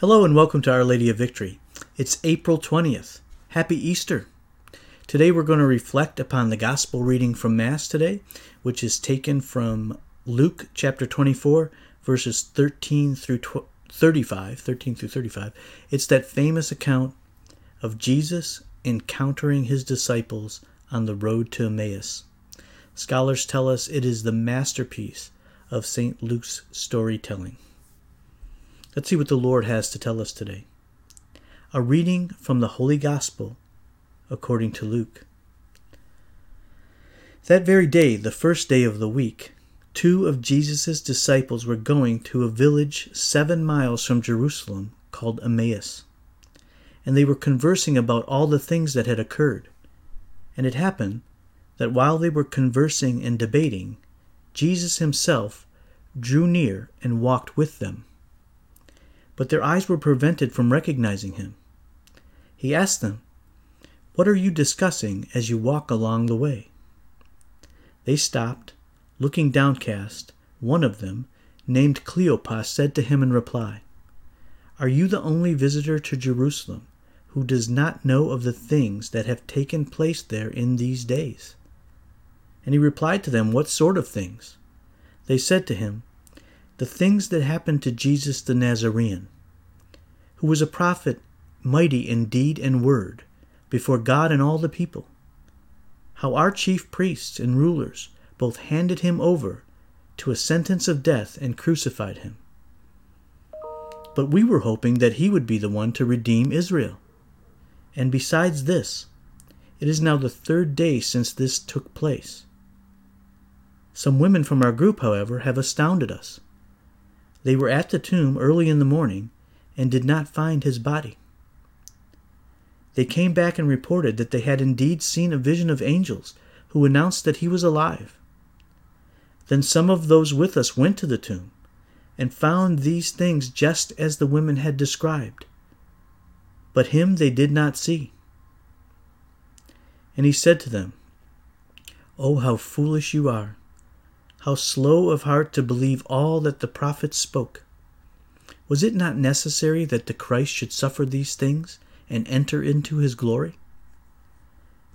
Hello and welcome to Our Lady of Victory. It's April 20th. Happy Easter. Today we're going to reflect upon the gospel reading from Mass today, which is taken from Luke chapter 24, verses 13 through 35. 13 through 35. It's that famous account of Jesus encountering his disciples on the road to Emmaus. Scholars tell us it is the masterpiece of St. Luke's storytelling. Let's see what the Lord has to tell us today. A reading from the Holy Gospel according to Luke. That very day, the first day of the week, two of Jesus' disciples were going to a village seven miles from Jerusalem called Emmaus. And they were conversing about all the things that had occurred. And it happened that while they were conversing and debating, Jesus himself drew near and walked with them but their eyes were prevented from recognizing him. He asked them, What are you discussing as you walk along the way? They stopped, looking downcast. One of them, named Cleopas, said to him in reply, Are you the only visitor to Jerusalem who does not know of the things that have taken place there in these days? And he replied to them, What sort of things? They said to him, the things that happened to Jesus the Nazarene, who was a prophet mighty in deed and word before God and all the people. How our chief priests and rulers both handed him over to a sentence of death and crucified him. But we were hoping that he would be the one to redeem Israel. And besides this, it is now the third day since this took place. Some women from our group, however, have astounded us. They were at the tomb early in the morning and did not find his body. They came back and reported that they had indeed seen a vision of angels who announced that he was alive. Then some of those with us went to the tomb and found these things just as the women had described. But him they did not see. And he said to them, Oh, how foolish you are! How slow of heart to believe all that the prophets spoke. Was it not necessary that the Christ should suffer these things and enter into his glory?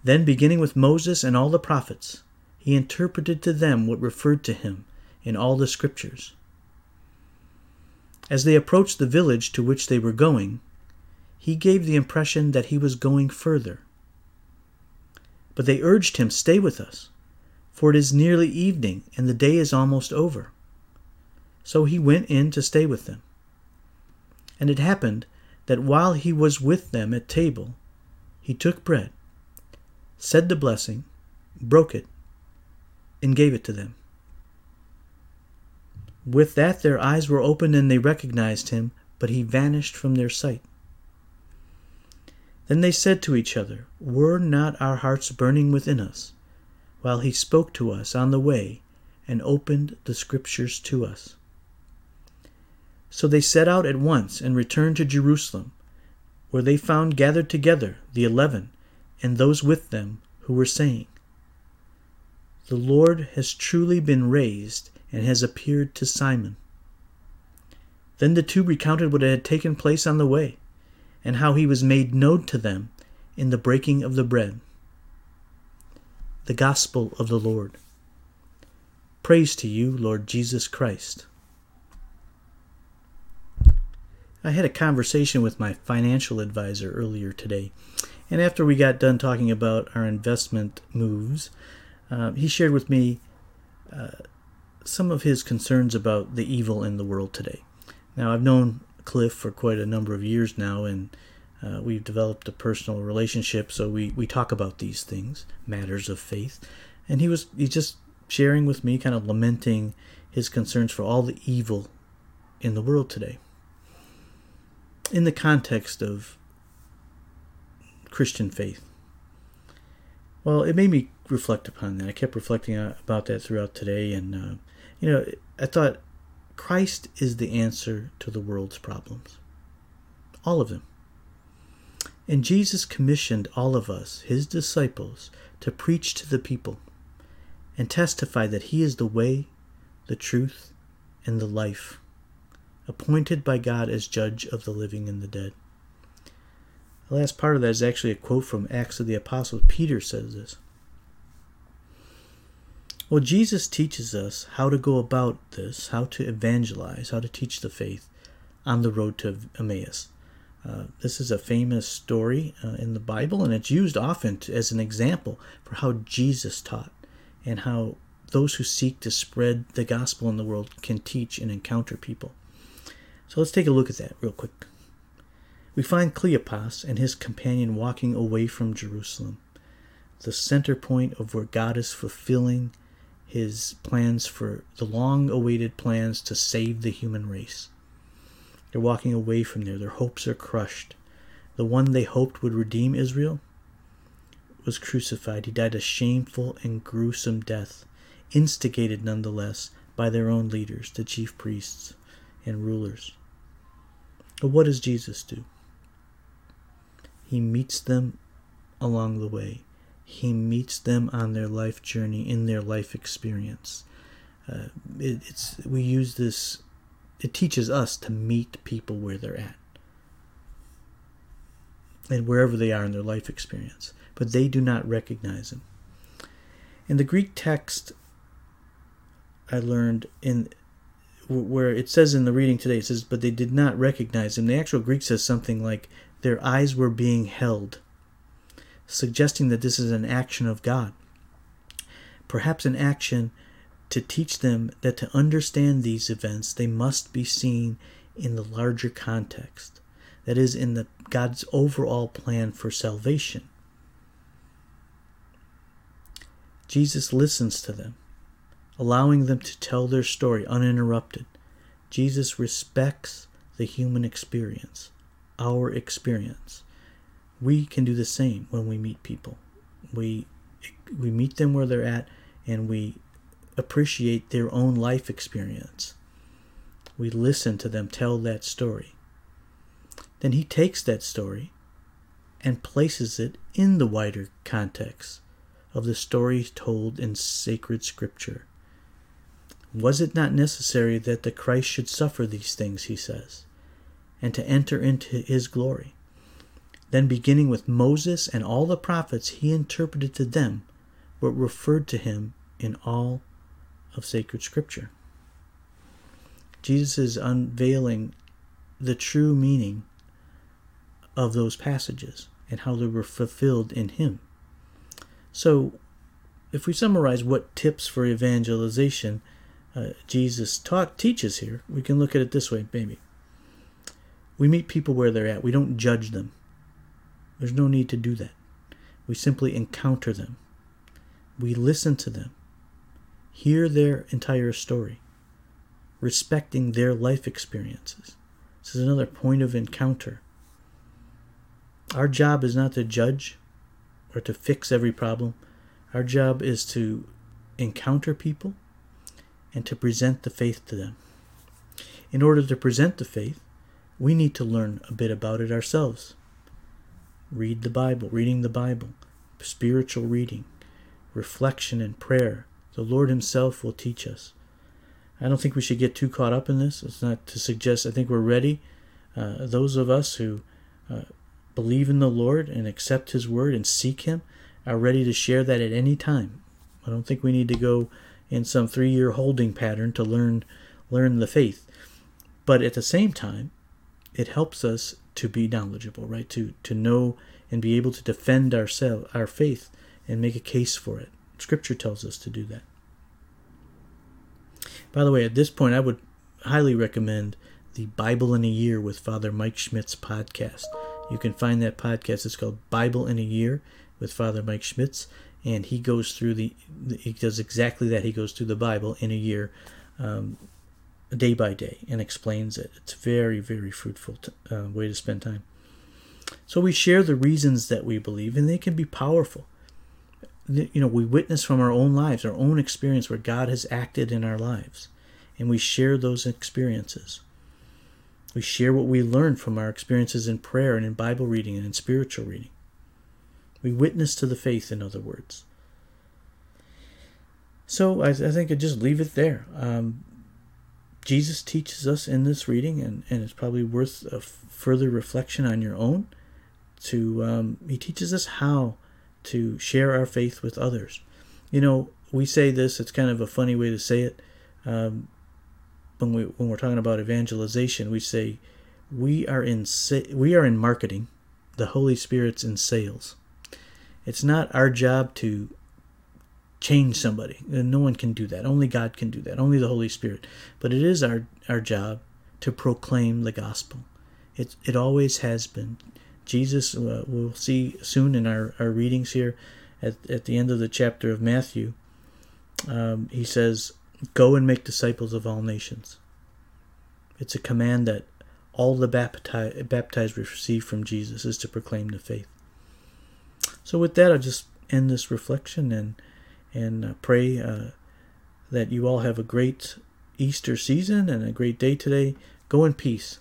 Then, beginning with Moses and all the prophets, he interpreted to them what referred to him in all the scriptures. As they approached the village to which they were going, he gave the impression that he was going further. But they urged him, Stay with us for it is nearly evening, and the day is almost over. So he went in to stay with them. And it happened that while he was with them at table, he took bread, said the blessing, broke it, and gave it to them. With that their eyes were opened and they recognized him, but he vanished from their sight. Then they said to each other, Were not our hearts burning within us? While he spoke to us on the way and opened the Scriptures to us. So they set out at once and returned to Jerusalem, where they found gathered together the eleven and those with them who were saying, The Lord has truly been raised and has appeared to Simon. Then the two recounted what had taken place on the way, and how he was made known to them in the breaking of the bread the gospel of the Lord. Praise to you, Lord Jesus Christ. I had a conversation with my financial advisor earlier today, and after we got done talking about our investment moves, uh, he shared with me uh, some of his concerns about the evil in the world today. Now, I've known Cliff for quite a number of years now, and uh, we've developed a personal relationship, so we, we talk about these things, matters of faith. And he was he's just sharing with me, kind of lamenting his concerns for all the evil in the world today. In the context of Christian faith. Well, it made me reflect upon that. I kept reflecting about that throughout today, and uh, you know, I thought Christ is the answer to the world's problems, all of them. And Jesus commissioned all of us, his disciples, to preach to the people and testify that he is the way, the truth, and the life. appointed by God as judge of the living and the dead. The last part of that is actually a quote from Acts of the Apostles. Peter says this. Well, Jesus teaches us how to go about this, how to evangelize, how to teach the faith on the road to Emmaus. Uh, this is a famous story uh, in the Bible, and it's used often to, as an example for how Jesus taught and how those who seek to spread the gospel in the world can teach and encounter people. So let's take a look at that real quick. We find Cleopas and his companion walking away from Jerusalem, the center point of where God is fulfilling his plans for the long awaited plans to save the human race. They're walking away from there. Their hopes are crushed. The one they hoped would redeem Israel was crucified. He died a shameful and gruesome death, instigated nonetheless by their own leaders, the chief priests and rulers. But what does Jesus do? He meets them along the way. He meets them on their life journey, in their life experience. Uh, it, it's we use this it teaches us to meet people where they're at and wherever they are in their life experience, but they do not recognize him. In the Greek text, I learned in where it says in the reading today, it says, but they did not recognize him. The actual Greek says something like, their eyes were being held, suggesting that this is an action of God. Perhaps an action to teach them that to understand these events, they must be seen in the larger context. That is, in the God's overall plan for salvation. Jesus listens to them, allowing them to tell their story uninterrupted. Jesus respects the human experience, our experience. We can do the same when we meet people. We we meet them where they're at and we appreciate their own life experience. We listen to them tell that story. Then he takes that story and places it in the wider context of the stories told in sacred scripture. Was it not necessary that the Christ should suffer these things, he says, and to enter into his glory? Then, beginning with Moses and all the prophets, he interpreted to them what referred to him in all of sacred scripture. Jesus is unveiling the true meaning of those passages and how they were fulfilled in him. So, if we summarize what tips for evangelization uh, Jesus taught teaches here, we can look at it this way, maybe. We meet people where they're at. We don't judge them. There's no need to do that. We simply encounter them. We listen to them hear their entire story, respecting their life experiences. This is another point of encounter. Our job is not to judge or to fix every problem. Our job is to encounter people and to present the faith to them. In order to present the faith, we need to learn a bit about it ourselves. Read the Bible, reading the Bible, spiritual reading, reflection and prayer, the Lord Himself will teach us. I don't think we should get too caught up in this. It's not to suggest, I think we're ready. Uh, those of us who uh, believe in the Lord and accept His word and seek Him are ready to share that at any time. I don't think we need to go in some three year holding pattern to learn learn the faith. But at the same time, it helps us to be knowledgeable, right? To to know and be able to defend ourselves our faith and make a case for it. Scripture tells us to do that. By the way, at this point, I would highly recommend the Bible in a Year with Father Mike Schmitz podcast. You can find that podcast. It's called Bible in a Year with Father Mike Schmitz, and he goes through the, he does exactly that. He goes through the Bible in a year, um, day by day, and explains it. It's very, very fruitful to, uh, way to spend time. So we share the reasons that we believe, and they can be powerful you know, we witness from our own lives, our own experience where God has acted in our lives, and we share those experiences. We share what we learn from our experiences in prayer and in Bible reading and in spiritual reading. We witness to the faith, in other words. So I, I think I just leave it there. Um, Jesus teaches us in this reading, and, and it's probably worth a further reflection on your own. To um, he teaches us how to share our faith with others. You know, we say this; it's kind of a funny way to say it. Um, when we when we're talking about evangelization, we say we are in we are in marketing. The Holy Spirit's in sales. It's not our job to change somebody. No one can do that. Only God can do that. Only the Holy Spirit. But it is our, our job to proclaim the gospel. It, it always has been. Jesus, uh, we'll see soon in our, our readings here at, at the end of the chapter of Matthew, um, he says, Go and make disciples of all nations. It's a command that all the baptized, receive from Jesus is to proclaim the faith. So, with that, I'll just end this reflection and and uh, pray uh, that you all have a great Easter season and a great day today. Go in peace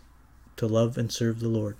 to love and serve the Lord.